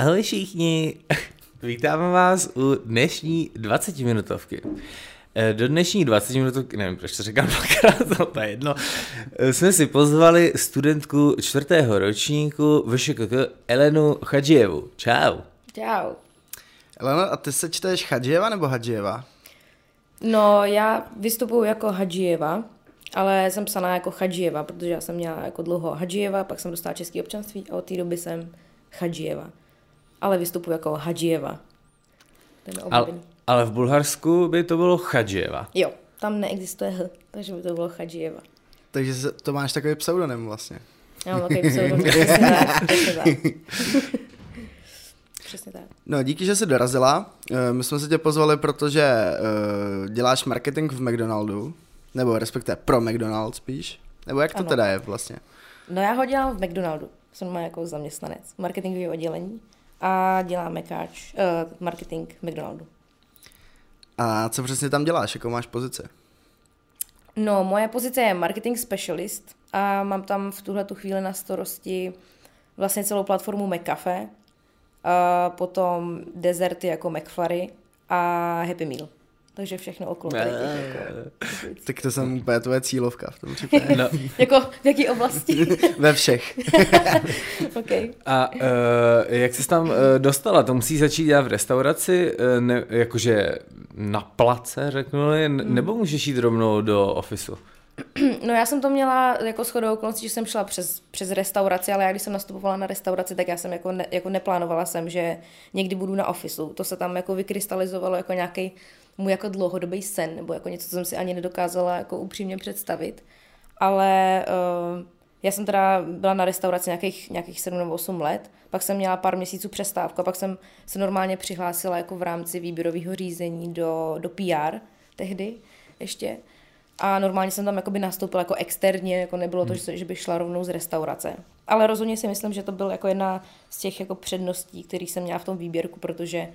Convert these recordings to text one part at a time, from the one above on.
Ahoj všichni, vítáme vás u dnešní 20 minutovky. Eh, do dnešní 20 minutovky, nevím, proč to říkám dvakrát, no to je jedno, eh, jsme si pozvali studentku čtvrtého ročníku VŠKK Elenu Chadžijevu. Čau. Čau. Elena, a ty se čteš Chadžijeva nebo Hadžijeva? No, já vystupuji jako Hadžijeva, ale jsem psaná jako Chadžijeva, protože já jsem měla jako dlouho Hadžijeva, pak jsem dostala české občanství a od té doby jsem Chadžijeva. Ale vystupuji jako Hadžijeva. To je Al, ale v Bulharsku by to bylo Chadžijeva. Jo, tam neexistuje H, takže by to bylo Chadžijeva. Takže to máš takový pseudonym vlastně. Já mám takový pseudonym, přesně tak, přesně tak. Přesně tak. No, díky, že jsi dorazila. Eh, my jsme se tě pozvali, protože uh, děláš marketing v McDonaldu, nebo respektive pro McDonald's spíš. Nebo jak to ano. teda je vlastně? No já ho dělám v McDonaldu. Jsem má jako zaměstnanec marketingový oddělení a děláme káč, uh, marketing McDonaldu. A co přesně tam děláš? Jakou máš pozici? No, moje pozice je marketing specialist a mám tam v tuhle tu chvíli na starosti vlastně celou platformu McCafe, a potom dezerty jako McFlurry a Happy Meal. Takže všechno okolo tady těch, jako, Tak to jsem úplně tvoje cílovka v tom případě. No. jako v jaký oblasti? Ve všech. okay. A uh, jak jsi tam uh, dostala? To musí začít dělat v restauraci, uh, ne, jakože na place, řeknu hmm. nebo můžeš jít rovnou do ofisu? No já jsem to měla jako shodou okolností, že jsem šla přes, přes restauraci, ale já když jsem nastupovala na restauraci, tak já jsem jako, ne, jako neplánovala jsem, že někdy budu na ofisu. To se tam jako vykrystalizovalo jako nějaký můj jako dlouhodobý sen, nebo jako něco, co jsem si ani nedokázala jako upřímně představit. Ale uh, já jsem teda byla na restauraci nějakých, nějakých 7 nebo 8 let, pak jsem měla pár měsíců přestávku a pak jsem se normálně přihlásila jako v rámci výběrového řízení do, do PR tehdy ještě. A normálně jsem tam jakoby nastoupila jako externě, jako nebylo to, hmm. že bych šla rovnou z restaurace. Ale rozhodně si myslím, že to byl jako jedna z těch jako předností, který jsem měla v tom výběrku, protože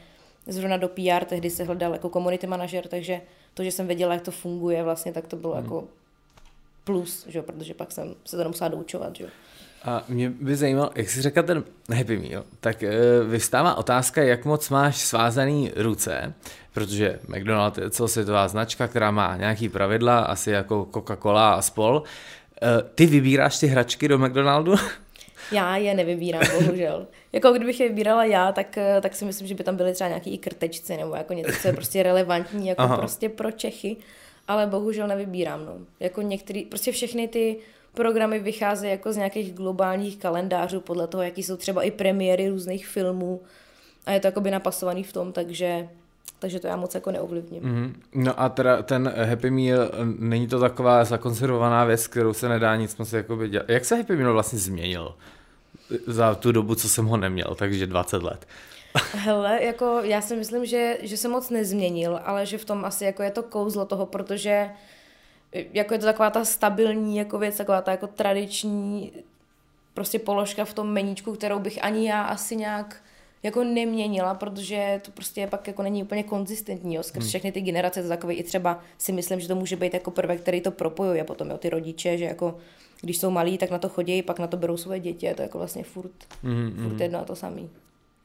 zrovna do PR tehdy se hledal jako community manažer, takže to, že jsem věděla, jak to funguje vlastně, tak to bylo hmm. jako plus, že? protože pak jsem se to nemusela doučovat. Že? A mě by zajímalo, jak jsi řekl ten Happy Meal, tak e, vystává otázka, jak moc máš svázaný ruce, protože McDonald's je celosvětová značka, která má nějaký pravidla, asi jako Coca-Cola a spol. E, ty vybíráš ty hračky do McDonaldu? Já je nevybírám, bohužel. jako kdybych je vybírala já, tak, eh, tak si myslím, že by tam byly třeba nějaký i krtečci nebo jako něco, co je prostě relevantní jako Aha. prostě pro Čechy, ale bohužel nevybírám. No. Jako některý, prostě všechny ty programy vycházejí jako z nějakých globálních kalendářů podle toho, jaký jsou třeba i premiéry různých filmů a je to jakoby napasovaný v tom, takže takže to já moc jako neovlivním. Mm-hmm. No a teda ten Happy Meal, není to taková zakonzervovaná věc, kterou se nedá nic moc jakoby dělat. Jak se Happy Meal vlastně změnil za tu dobu, co jsem ho neměl, takže 20 let? Hele, jako já si myslím, že, že se moc nezměnil, ale že v tom asi jako je to kouzlo toho, protože jako je to taková ta stabilní jako věc, taková ta jako tradiční prostě položka v tom meníčku, kterou bych ani já asi nějak jako neměnila, protože to prostě pak jako není úplně konzistentní, jo, skrz hmm. všechny ty generace, to takový i třeba si myslím, že to může být jako prvek, který to propojuje potom, jo, ty rodiče, že jako když jsou malí, tak na to chodí, pak na to berou svoje děti, to je jako vlastně furt, hmm, furt hmm. jedno a to samý.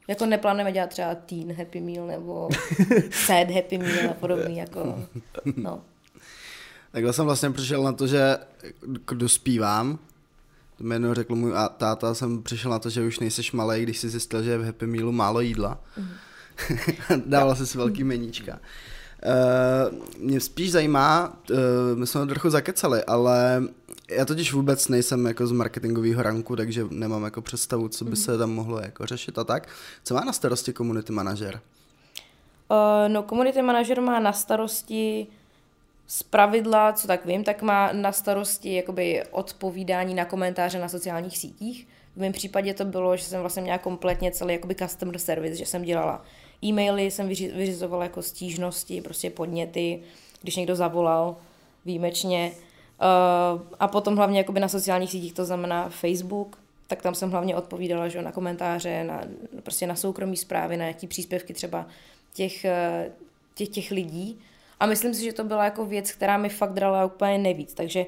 Jako neplánujeme dělat třeba teen happy meal nebo sad happy meal a podobný, jako, no. Takhle jsem vlastně přišel na to, že dospívám, to mi jednou řekl můj táta, jsem přišel na to, že už nejseš malý, když jsi zjistil, že je v Happy Mealu málo jídla. Mm. Dával si velký meníčka. Uh, mě spíš zajímá, uh, my jsme to trochu zakecali, ale já totiž vůbec nejsem jako z marketingového ranku, takže nemám jako představu, co by mhm. se tam mohlo jako řešit a tak. Co má na starosti community manažer? Uh, no, community manažer má na starosti z pravidla, co tak vím, tak má na starosti jakoby odpovídání na komentáře na sociálních sítích. V mém případě to bylo, že jsem vlastně měla kompletně celý jakoby customer service, že jsem dělala e-maily, jsem vyřizovala jako stížnosti, prostě podněty, když někdo zavolal výjimečně. Uh, a potom hlavně jakoby na sociálních sítích, to znamená Facebook, tak tam jsem hlavně odpovídala že na komentáře, na, prostě na soukromí zprávy, na nějaký příspěvky třeba těch, eh, těch, těch lidí. A myslím si, že to byla jako věc, která mi fakt dala úplně nejvíc. Takže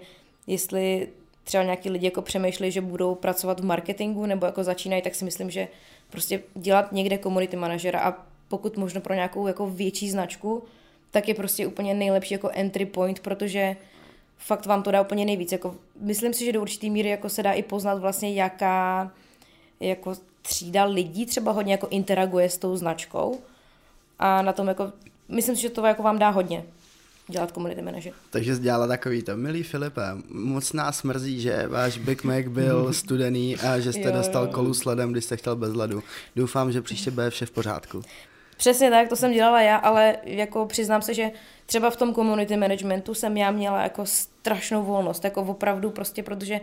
jestli třeba nějaký lidi jako přemýšleli, že budou pracovat v marketingu nebo jako začínají, tak si myslím, že prostě dělat někde community manažera a pokud možno pro nějakou jako větší značku, tak je prostě úplně nejlepší jako entry point, protože fakt vám to dá úplně nejvíc. Jako, myslím si, že do určitý míry jako se dá i poznat vlastně, jaká jako třída lidí třeba hodně jako interaguje s tou značkou a na tom jako, myslím si, že to jako vám dá hodně dělat community manager. Takže jsi dělala takový to, milý Filipe, moc nás mrzí, že váš Big Mac byl studený a že jste Jo, dostal kolu s ledem, když jste chtěl bez ledu. Doufám, že příště bude vše v pořádku. Přesně tak, to jsem dělala já, ale jako přiznám se, že třeba v tom community managementu jsem já měla jako strašnou volnost, jako opravdu prostě, protože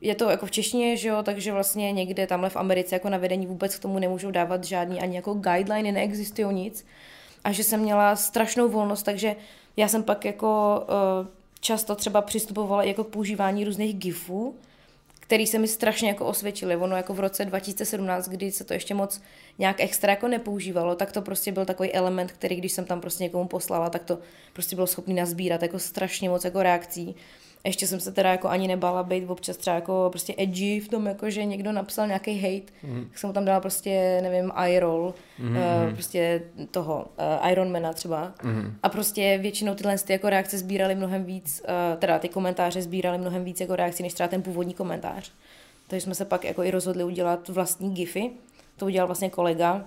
je to jako v češtině, že jo, takže vlastně někde tamhle v Americe jako na vedení vůbec k tomu nemůžou dávat žádný ani jako guideliny, neexistují nic. A že jsem měla strašnou volnost, takže já jsem pak jako uh, často třeba přistupovala jako k používání různých gifů, který se mi strašně jako osvědčily. Ono jako v roce 2017, kdy se to ještě moc nějak extra jako nepoužívalo, tak to prostě byl takový element, který když jsem tam prostě někomu poslala, tak to prostě bylo schopný nazbírat jako strašně moc jako reakcí. Ještě jsem se teda jako ani nebála být občas třeba jako prostě edgy v tom, jako že někdo napsal nějaký hate, mm. tak jsem mu tam dala prostě, nevím, eye roll, mm. uh, prostě toho uh, Ironmana třeba. Mm. A prostě většinou tyhle ty jako reakce sbíraly mnohem víc, uh, teda ty komentáře sbíraly mnohem víc jako reakcí, než třeba ten původní komentář. Takže jsme se pak jako i rozhodli udělat vlastní gify. To udělal vlastně kolega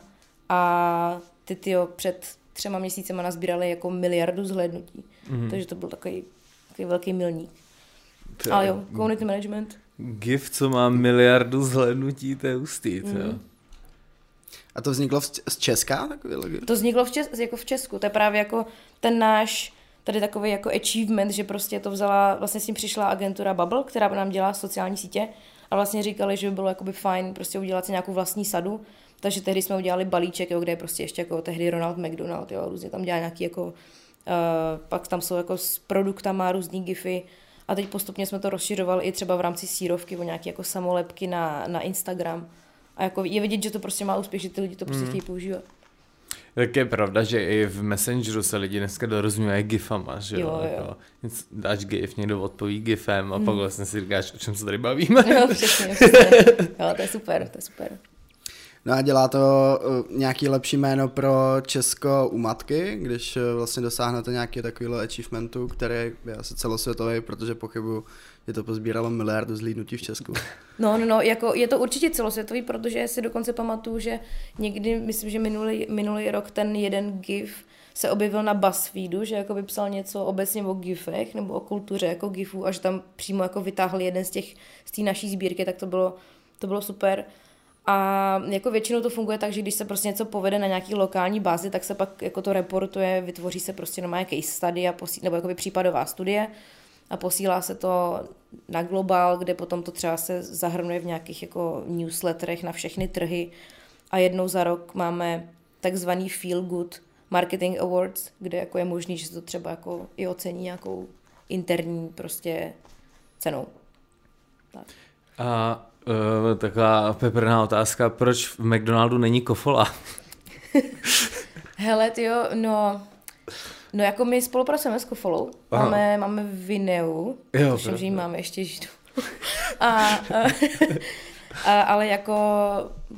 a ty tyjo před třema měsícema nazbírali jako miliardu zhlédnutí. Mm. Takže to byl takový, takový velký milník. Ale je jo, community management. GIF, co má miliardu zhlédnutí, to je hustý, mm. jo. A to vzniklo v- z Česka? To vzniklo v, Čes, jako v Česku. To je právě jako ten náš tady takový jako achievement, že prostě to vzala, vlastně s tím přišla agentura Bubble, která nám dělá sociální sítě a vlastně říkali, že by bylo jakoby fajn prostě udělat si nějakou vlastní sadu, takže tehdy jsme udělali balíček, jo, kde je prostě ještě jako tehdy Ronald McDonald, jo, různě tam dělá nějaký jako, uh, pak tam jsou jako s produktama různý gify a teď postupně jsme to rozšiřovali i třeba v rámci sírovky o nějaké jako samolepky na, na Instagram. A jako je vidět, že to prostě má úspěch, že ty lidi to prostě mm. chtějí používat. Tak je pravda, že i v Messengeru se lidi dneska dorozumějí gifama, že jo? Jo, jo. Jako, nic, dáš gif, někdo odpoví gifem a pak vlastně si říkáš, o čem se tady bavíme. Jo, přesně, přesně. Jo, to je super, to je super. No a dělá to uh, nějaký lepší jméno pro Česko u matky, když uh, vlastně dosáhnete nějaký takovýhle achievementu, který je asi celosvětový, protože pochybuju, že to pozbíralo miliardu zlídnutí v Česku. No, no, no, jako je to určitě celosvětový, protože si dokonce pamatuju, že někdy, myslím, že minulý, minulý rok ten jeden GIF se objevil na BuzzFeedu, že jako vypsal něco obecně o GIFech nebo o kultuře jako GIFů a že tam přímo jako vytáhl jeden z těch, z té naší sbírky, tak to bylo, to bylo super. A jako většinou to funguje tak, že když se prostě něco povede na nějaký lokální bázi, tak se pak jako to reportuje, vytvoří se prostě normálně case study a posí, nebo jakoby případová studie a posílá se to na global, kde potom to třeba se zahrnuje v nějakých jako newsletterech na všechny trhy a jednou za rok máme takzvaný Feel Good Marketing Awards, kde jako je možný, že se to třeba jako i ocení nějakou interní prostě cenou. Tak. A uh, taková peprná otázka, proč v McDonaldu není kofola? Hele, jo, no, no jako my spolupracujeme s Kofolou, Aha. máme, máme Vineu, Jo, tuším, že ji máme ještě židu. a, a, a, ale jako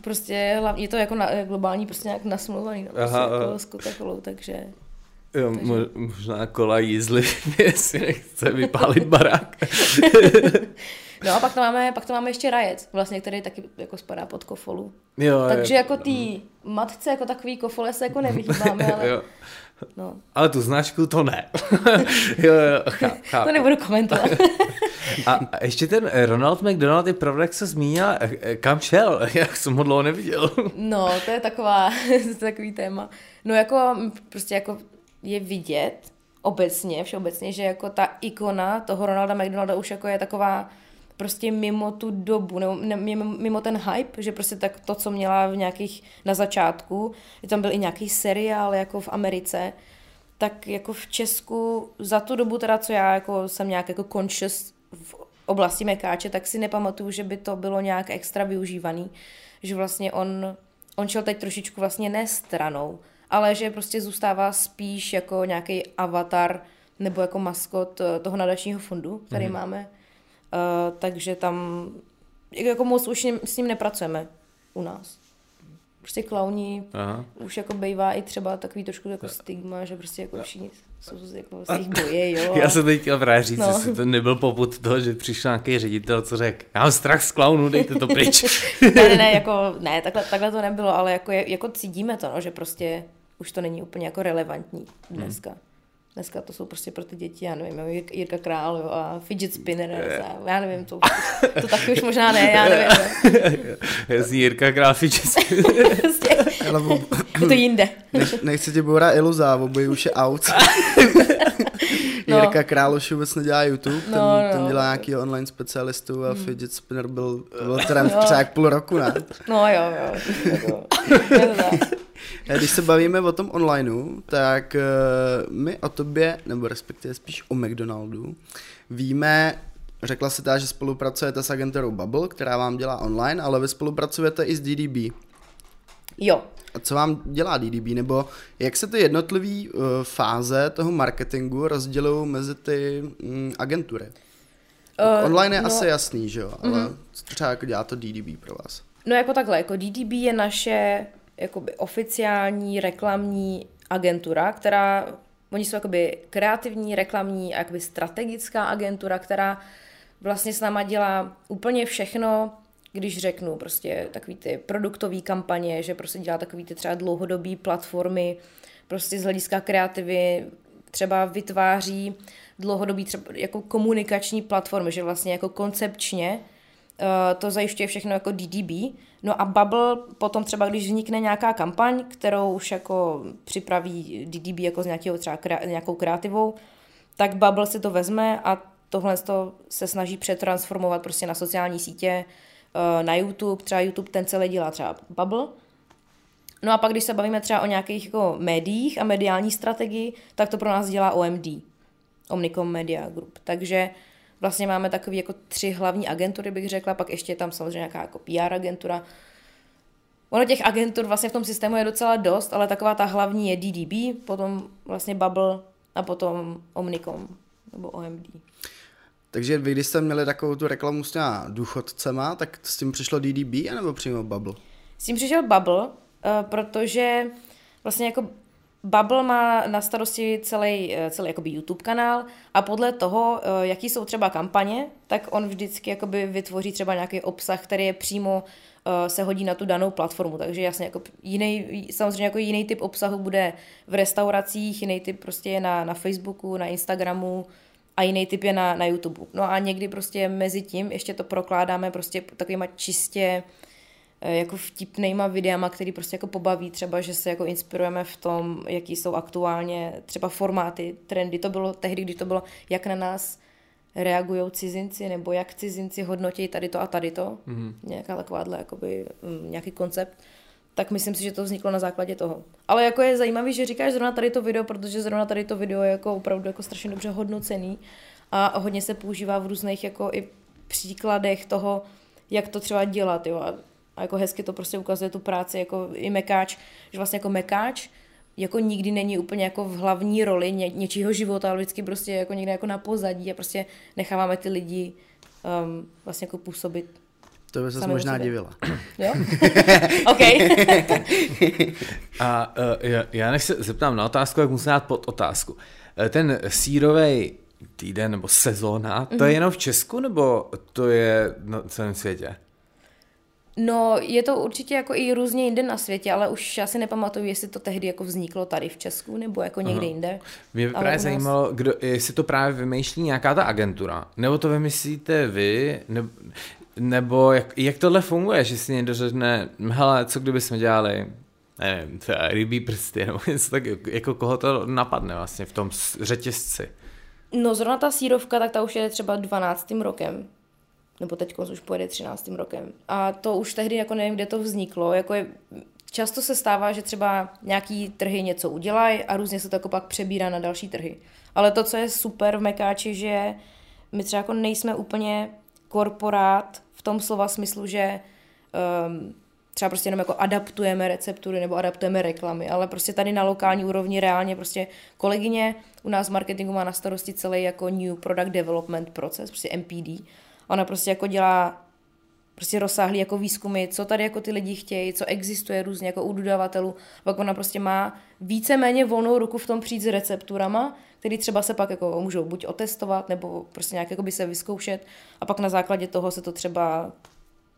prostě hlavně je to jako na, globální prostě nějak nasmluvaný, no, prostě Aha, jako s Coca-Colou, takže Jo, mo- možná kola jízly, jestli nechce vypálit barák. No a pak to máme, pak to máme ještě Riot, vlastně, který taky jako spadá pod kofolu. Jo, Takže jo. jako tý matce jako takový kofole se jako nevyhýbáme, ale Jo. no, Ale tu značku to ne. jo, jo, chá, chápu. to nebudu komentovat. A, a ještě ten eh, Ronald McDonald je pravda, jak se zmínila, eh, eh, kam šel? Jak jsem ho dlouho neviděl. No, to je taková, to je takový téma. No jako prostě jako je vidět obecně, všeobecně, že jako ta ikona toho Ronalda McDonalda už jako je taková prostě mimo tu dobu, nebo ne, mimo, ten hype, že prostě tak to, co měla v nějakých, na začátku, že tam byl i nějaký seriál jako v Americe, tak jako v Česku za tu dobu teda, co já jako jsem nějak jako conscious v oblasti mekáče, tak si nepamatuju, že by to bylo nějak extra využívaný, že vlastně on, on šel teď trošičku vlastně ne stranou, ale že prostě zůstává spíš jako nějaký avatar nebo jako maskot eh, toho nadačního fondu, který mm-hmm. máme. Uh, takže tam jako moc už s ním- nepracujeme u nás. prostě klauni Aha. už jako bývá i třeba takový trošku jako stigma, že prostě jako všichni jsou jako z nich boje, jo. Já jsem teď chtěl právě říct, No. jestli to nebyl poput toho, že přišel nějaký ředitel, co řekl, já mám strach z klaunů, dejte to pryč. ne, ne, ne, jako, ne, takhle, takhle to nebylo, ale jako, jako cítíme to, no, že prostě už to není úplně jako relevantní dneska. Hmm. Dneska to jsou prostě pro ty děti, já nevím, jo, Jirka- Král jo, a fidget spinner, a já nevím, to, to taky už možná ne, já nevím. jo. Jasný, Jirka Kráfič. Prostě, Ale ob, je to jinde. nech, nechci ti boura iluza, obojí už je out. No. Jirka Králoš vůbec nedělá YouTube, ten, No, no. ten dělá nějaký online specialistu a fidget spinner byl, to byl trend třeba jak půl roku, ne? No jo, jo. Je to tak. A Když se bavíme o tom onlineu, tak eh, my o tobě, nebo respektive spíš o McDonaldu, víme, řekla si ta, že spolupracujete s agenturou Bubble, která vám dělá online, ale vy spolupracujete i s DDB. Jo, A co vám dělá DDB, nebo jak se ty jednotlivé uh, fáze toho marketingu rozdělují mezi ty mm, agentury? Eh, Online je no- asi jasný, že jo, ale co třeba jako dělá to DDB pro vás? No jako takhle, jako DDB je naše jakoby oficiální reklamní agentura, která, oni jsou jakoby kreativní, reklamní jakoby strategická agentura, která vlastně s náma dělá úplně všechno, když řeknu prostě takový ty produktové kampaně, že prostě dělá takový ty třeba dlouhodobý platformy, prostě z hlediska kreativy třeba vytváří dlouhodobý třeba jako komunikační platformy, že vlastně jako koncepčně uh, to zajišťuje všechno jako DDB. No a Bubble potom třeba, když vznikne nějaká kampaň, kterou už jako připraví DDB jako s nějakou, třeba krea- nějakou kreativou, tak Bubble si to vezme a tohle to se snaží přetransformovat prostě na sociální sítě, eh, na YouTube, třeba YouTube ten celý dělá třeba Bubble, No a pak, když se bavíme třeba o nějakých jako médiích a mediální strategii, tak to pro nás dělá OMD, Omnicom Media Group. Takže vlastně máme takový jako tři hlavní agentury, bych řekla, pak ještě je tam samozřejmě nějaká jako PR agentura. Ono těch agentur vlastně v tom systému je docela dost, ale taková ta hlavní je DDB, potom vlastně Bubble a potom Omnicom nebo OMD. Takže vy, když jste měli takovou tu reklamu s těma důchodcema, tak s tím přišlo DDB, anebo přímo Bubble? S tím přišel Bubble, eh, protože vlastně jako Bubble má na starosti celý, eh, celý jakoby YouTube kanál a podle toho, eh, jaký jsou třeba kampaně, tak on vždycky jakoby vytvoří třeba nějaký obsah, který je přímo eh, se hodí na tu danou platformu. Takže jasně, jako jiný, samozřejmě jako jiný typ obsahu bude v restauracích, jiný typ prostě je na, na Facebooku, na Instagramu, a jiný typ je na, na YouTube. No a někdy prostě mezi tím ještě to prokládáme prostě takovýma čistě eh, jako vtipnýma videama, který prostě jako pobaví třeba, že se jako inspirujeme v tom, jaký jsou aktuálně třeba formáty, trendy. To bylo tehdy, když to bylo, jak na nás reagují cizinci, nebo jak cizinci hodnotí tady to a tady to. Mm. Nějaká takováhle, jakoby, mm, nějaký koncept. Tak myslím si, že to vzniklo na základě toho. Ale jako je zajímavý, že říkáš zrovna tady to video, protože zrovna tady to video je jako opravdu jako strašně dobře hodnocený a hodně se používá v různých jako i příkladech toho, jak to třeba dělat, jo. A, a jako hezky to prostě ukazuje tu práci jako i mekáč, že vlastně jako mekáč jako nikdy není úplně jako v hlavní roli ně, něčího života, ale vždycky prostě jako někde jako na pozadí a prostě necháváme ty lidi um, vlastně jako působit. To by se možná sobě. divila. Jo? OK. A uh, já, já než se zeptám na otázku, jak musím dát pod otázku. Eh, Ten sírový týden nebo sezóna, to Mhm. je jenom v Česku nebo to je na celém světě? No, je to určitě jako i různě jinde na světě, ale už já si nepamatuju, jestli to tehdy jako vzniklo tady v Česku nebo jako někde jinde. Mě by Ale právě nás- zajímalo, kdo, jestli to právě vymýšlí nějaká ta agentura, nebo to vymyslíte vy, nebo, nebo jak, jak tohle funguje, že si někdo řekne, hele, co kdyby jsme dělali, nevím, třeba rybí prsty, nebo něco tak, jako koho to napadne vlastně v tom řetězci. No zrovna ta sírovka, tak ta už je třeba 12. rokem. Nebo teď už pojede 13. rokem. A to už tehdy jako nevím, kde to vzniklo. Jako je, často se stává, že třeba nějaký trhy něco udělají a různě se to jako pak přebírá na další trhy. Ale to, co je super v Mekáči, že my třeba jako nejsme úplně korporát v tom slova smyslu, že um, třeba prostě jenom jako adaptujeme receptury nebo adaptujeme reklamy, ale prostě tady na lokální úrovni reálně prostě kolegyně u nás v marketingu má na starosti celý jako New Product Development proces, prostě MPD. Ona prostě jako dělá prostě rozsáhlý jako výzkumy, co tady jako ty lidi chtějí, co existuje různě jako u dodavatelů. Pak ona prostě má víceméně volnou ruku v tom přijít s recepturama, který třeba se pak jako můžou buď otestovat, nebo prostě nějak jako by se vyzkoušet a pak na základě toho se to třeba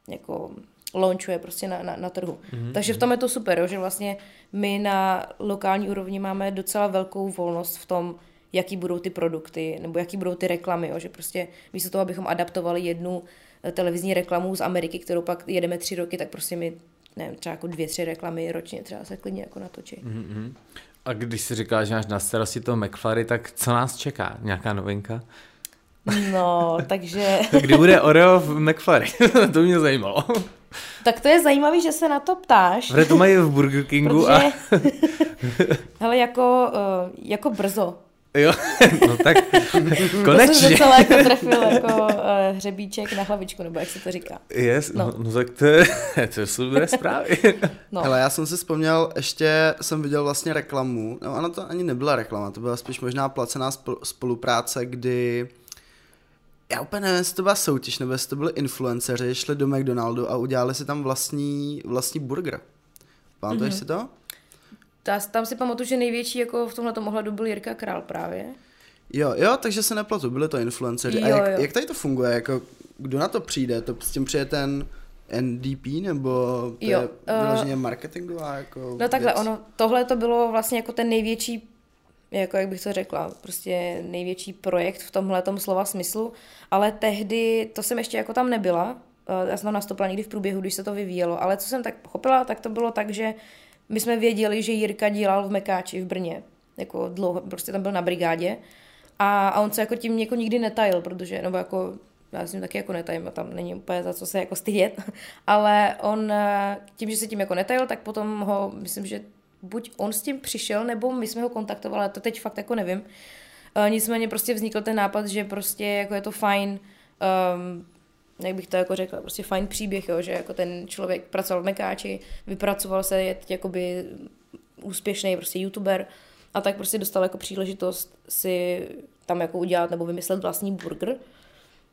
jako launchuje prostě na, na, na trhu. Mm-hmm. Takže v tom je to super, jo, že vlastně my na lokální úrovni máme docela velkou volnost v tom, jaký budou ty produkty, nebo jaký budou ty reklamy, jo, že prostě místo toho, abychom adaptovali jednu eh, televizní reklamu z Ameriky, kterou pak jedeme tři roky, tak prostě my nevím, třeba jako dvě, tři reklamy ročně třeba se klidně jako natočí. Mm-hmm. A když si říká, že máš na starosti toho McFlurry, tak co nás čeká? Nějaká novinka? No, takže... Kdy bude Oreo v McFlurry? to mě zajímalo. Tak to je zajímavé, že se na to ptáš. Protože to mají v Burger Kingu protože... a... Hele, jako, uh, jako brzo. Jo, no tak konečně. To jsem docela jako trefil jako uh, hřebíček na hlavičku, nebo jak se to říká. Yes, no, no, no tak to, je, to jsou dobré zprávy. no. Hele, já jsem si vzpomněl, ještě jsem viděl vlastně reklamu, no ona to ani nebyla reklama, to byla spíš možná placená spolupráce, kdy já úplně nevím, jestli to byla soutěž, nebo jestli to byli influenceři, šli do McDonaldu a udělali si tam vlastní, vlastní burger. Pamatuješ mm-hmm. si to? Ta, tam si pamatuju, že největší jako v tomhle ohledu byl Jirka Král právě. Jo, jo, takže se neplatu, byli to influenceři. Jo, a jak, jo. jak tady to funguje? Jako, kdo na to přijde? To s tím přijde ten NDP, nebo to jo, je eh, vyloženě uh, marketingová jako No takhle, věc? ono, tohle to bylo vlastně jako ten největší jako jak bych to řekla, prostě největší projekt v tomhle slova smyslu, ale tehdy, to jsem ještě jako tam nebyla, eh, já jsem tam nastoupila někdy v průběhu, když se to vyvíjelo, ale co jsem tak pochopila, tak to bylo tak, že my jsme věděli, že Jirka dělal v Mekáči v Brně, jako dlouho, prostě tam byl na brigádě. A, a on se jako tím jako nikdy netajil, protože, nebo jako já s ním taky jako netajím a tam není úplně za co se jako stydět, ale on eh, tím, že se tím jako netajil, tak potom ho, myslím, že buď on s tím přišel, nebo my jsme ho kontaktovali, to teď fakt jako nevím. Uh, nicméně prostě vznikl ten nápad, že prostě jako je to fajn, um, jak bych to jako řekla, prostě fajn příběh, jo, že jako ten člověk pracoval v Mekáči, vypracoval se, je teď jakoby úspěšný prostě youtuber a tak prostě dostal jako příležitost si tam jako udělat nebo vymyslet vlastní burger.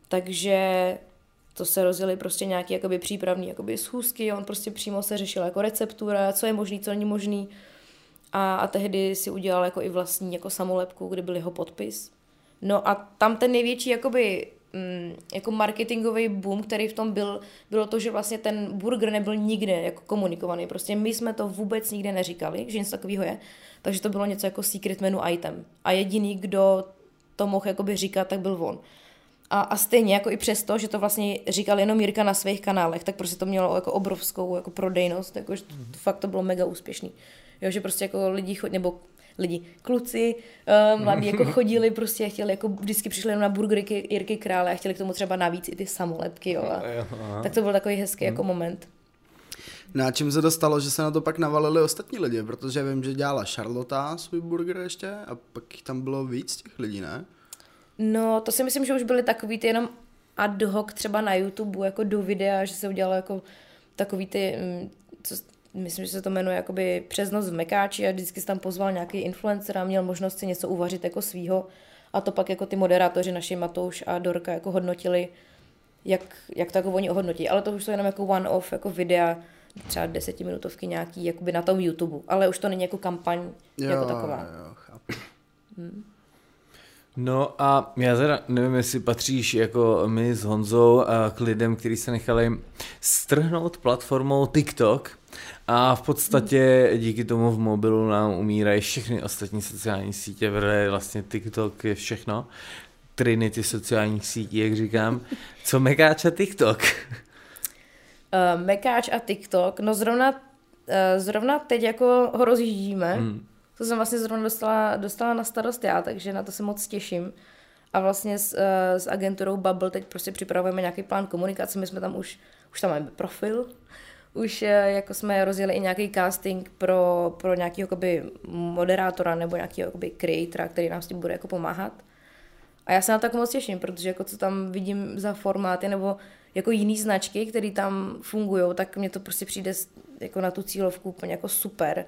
Takže to se rozjeli prostě nějaké jakoby přípravné jakoby schůzky, on prostě přímo se řešil jako receptura, co je možný, co není možný. A, a tehdy si udělal jako i vlastní jako samolepku, kde byl jeho podpis. No a tam ten největší jakoby jako marketingový boom, který v tom byl, bylo to, že vlastně ten burger nebyl nikde jako komunikovaný. Prostě my jsme to vůbec nikde neříkali, že něco takového je. Takže to bylo něco jako secret menu item. A jediný, kdo to mohl jakoby říkat, tak byl on. A, a stejně jako i přesto, že to vlastně říkal jenom Jirka na svých kanálech, tak prostě to mělo jako obrovskou jako prodejnost, jako, že to, mm. fakt to bylo mega úspěšný. Jo, že prostě jako lidi chodí, nebo lidi, kluci, uh, mladí jako chodili prostě a chtěli, jako vždycky přišli jenom na burgery Jirky Krále a chtěli k tomu třeba navíc i ty samolepky, jo. A, tak to byl takový hezký jako moment. No a čím se dostalo, že se na to pak navalili ostatní lidi, protože vím, že dělala Charlotte svůj burger ještě a pak tam bylo víc těch lidí, ne? No, to si myslím, že už byly takový ty jenom ad hoc třeba na YouTube, jako do videa, že se udělalo jako takový ty, mm, co, myslím, že se to jmenuje jakoby přes noc v Mekáči a vždycky se tam pozval nějaký influencer a měl možnost si něco uvařit jako svýho a to pak jako ty moderátoři naši Matouš a Dorka jako hodnotili, jak, jak to jako oni ohodnotí. Ale to už jsou jenom jako one-off, jako videa, třeba desetiminutovky nějaký, jakoby na tom YouTube. Ale už to není jako kampaň jo, jako taková. Jo, chápu. Hmm. No a já teda nevím, jestli patříš jako my s Honzou k lidem, kteří se nechali strhnout platformou TikTok a v podstatě díky tomu v mobilu nám umírají všechny ostatní sociální sítě, protože vlastně TikTok je všechno. Trinity sociálních sítí, jak říkám. Co Mekáč a TikTok? Uh, Mekáč a TikTok, no zrovna, uh, zrovna teď jako ho rozjíždíme, hmm to jsem vlastně zrovna dostala, dostala na starost já, takže na to se moc těším. A vlastně s, eh, s agenturou Bubble teď prostě připravujeme nějaký plán komunikace, my jsme tam už, už tam máme profil, už eh, jako jsme rozjeli i nějaký casting pro, pro nějakého jakoby, moderátora nebo nějakého jakoby, creatora, který nám s tím bude jako pomáhat. A já se na to jako moc těším, protože jako co tam vidím za formáty nebo jako jiný značky, které tam fungují, tak mně to prostě přijde jako na tu cílovku úplně jako super.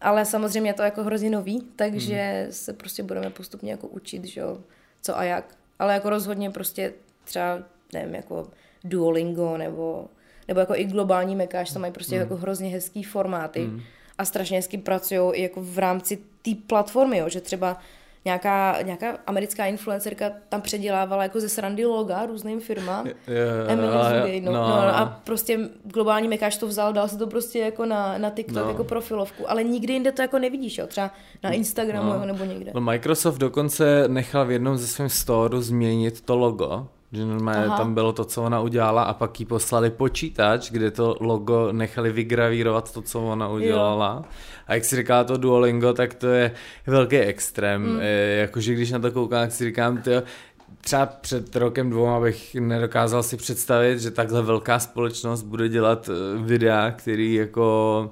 Ale samozřejmě je to jako hrozně nový, takže hmm. se prostě budeme postupně jako učit, že jo, co a jak. Ale jako rozhodně prostě třeba, nevím, jako Duolingo nebo, nebo jako i globální mekáč, to mají prostě mm. jako hrozně hezký formáty mm. a strašně hezky pracují i jako v rámci té platformy, jo, že třeba nějaká, nějaká americká influencerka tam předělávala jako ze srandy loga různým firmám. Emily no, no, no, a prostě globální mekáč to vzal, dal se to prostě jako na, na TikTok no. jako profilovku, ale nikdy jinde to jako nevidíš, jo, třeba na Instagramu no. nebo někde. No, Microsoft dokonce nechal v jednom ze svým storu změnit to logo, že normálně Aha. tam bylo to, co ona udělala a pak jí poslali počítač, kde to logo nechali vygravírovat to, co ona udělala. Jo. A jak si říká to Duolingo, tak to je velký extrém. Mm. jakože když na to koukám, tak si říkám, tyjo, třeba před rokem dvou abych nedokázal si představit, že takhle velká společnost bude dělat eh, videa, který jako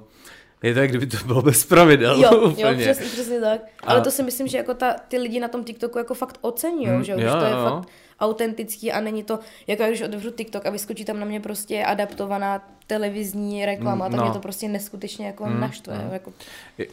je to, jak kdyby to bylo bez pravidel. Jo, úplně. jo přesně, přesně tak. A... Ale to si myslím, že jako ta, ty lidi na tom TikToku jako fakt ocení, mm, že jo, jo, to je jo. fakt autentický a není to, jako když otevřu TikTok a vyskočí tam na mě prostě adaptovaná televizní reklama, tak no. mě to prostě neskutečně jako mm, naštve. Mm. Jako...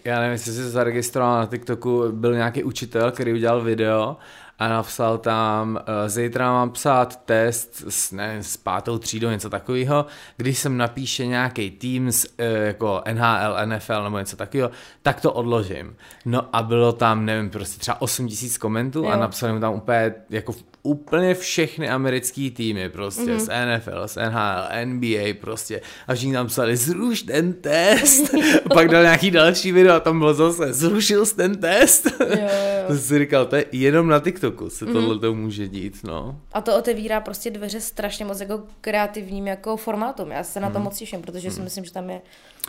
Já nevím, jestli jsi zaregistroval na TikToku, byl nějaký učitel, který udělal video a napsal tam, eh, zítra mám psát test s, ne, s pátou třídou, něco takového, když jsem napíše nějaký tým z, eh, jako NHL, NFL nebo něco takového, tak to odložím. No a bylo tam, nevím, prostě třeba 8 tisíc komentů jo. a napsali mu tam úplně jako úplně všechny americké týmy, prostě mm-hmm. z NFL, z NHL, NBA prostě a všichni tam psali, zruš ten test. Pak dal nějaký další video a tam bylo zase, zrušil jsi ten test. Jo, jo. To si říkal, to je jenom na TikToku se mm-hmm. tohle to může dít, no. A to otevírá prostě dveře strašně moc jako kreativním jako formátům. Já se na to mm-hmm. moc těším, protože mm-hmm. si mhm. myslím, že tam je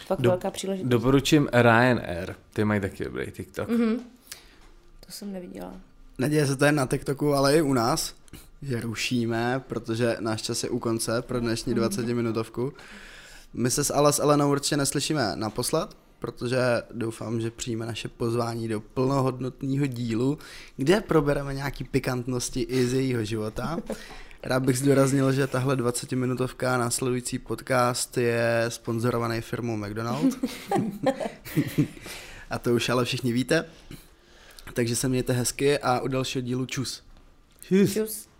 fakt Do, velká příležitost. Doporučím Ryanair, ty mají taky dobrý TikTok. Mm-hmm. To jsem neviděla. Neděje se to jen na TikToku, ale i u nás, že rušíme, protože náš čas je u konce pro dnešní 20 mhm. minutovku. My se s Ale s Elenou určitě neslyšíme naposled, protože doufám, že přijme naše pozvání do plnohodnotného dílu, kde probereme nějaký pikantnosti i z jejího života. Rád bych zdůraznil, že tahle 20-minutovka následující podcast je sponzorovaný firmou McDonald's. A to už ale všichni víte. Takže se mějte hezky a u dalšího dílu čus. Čus. čus.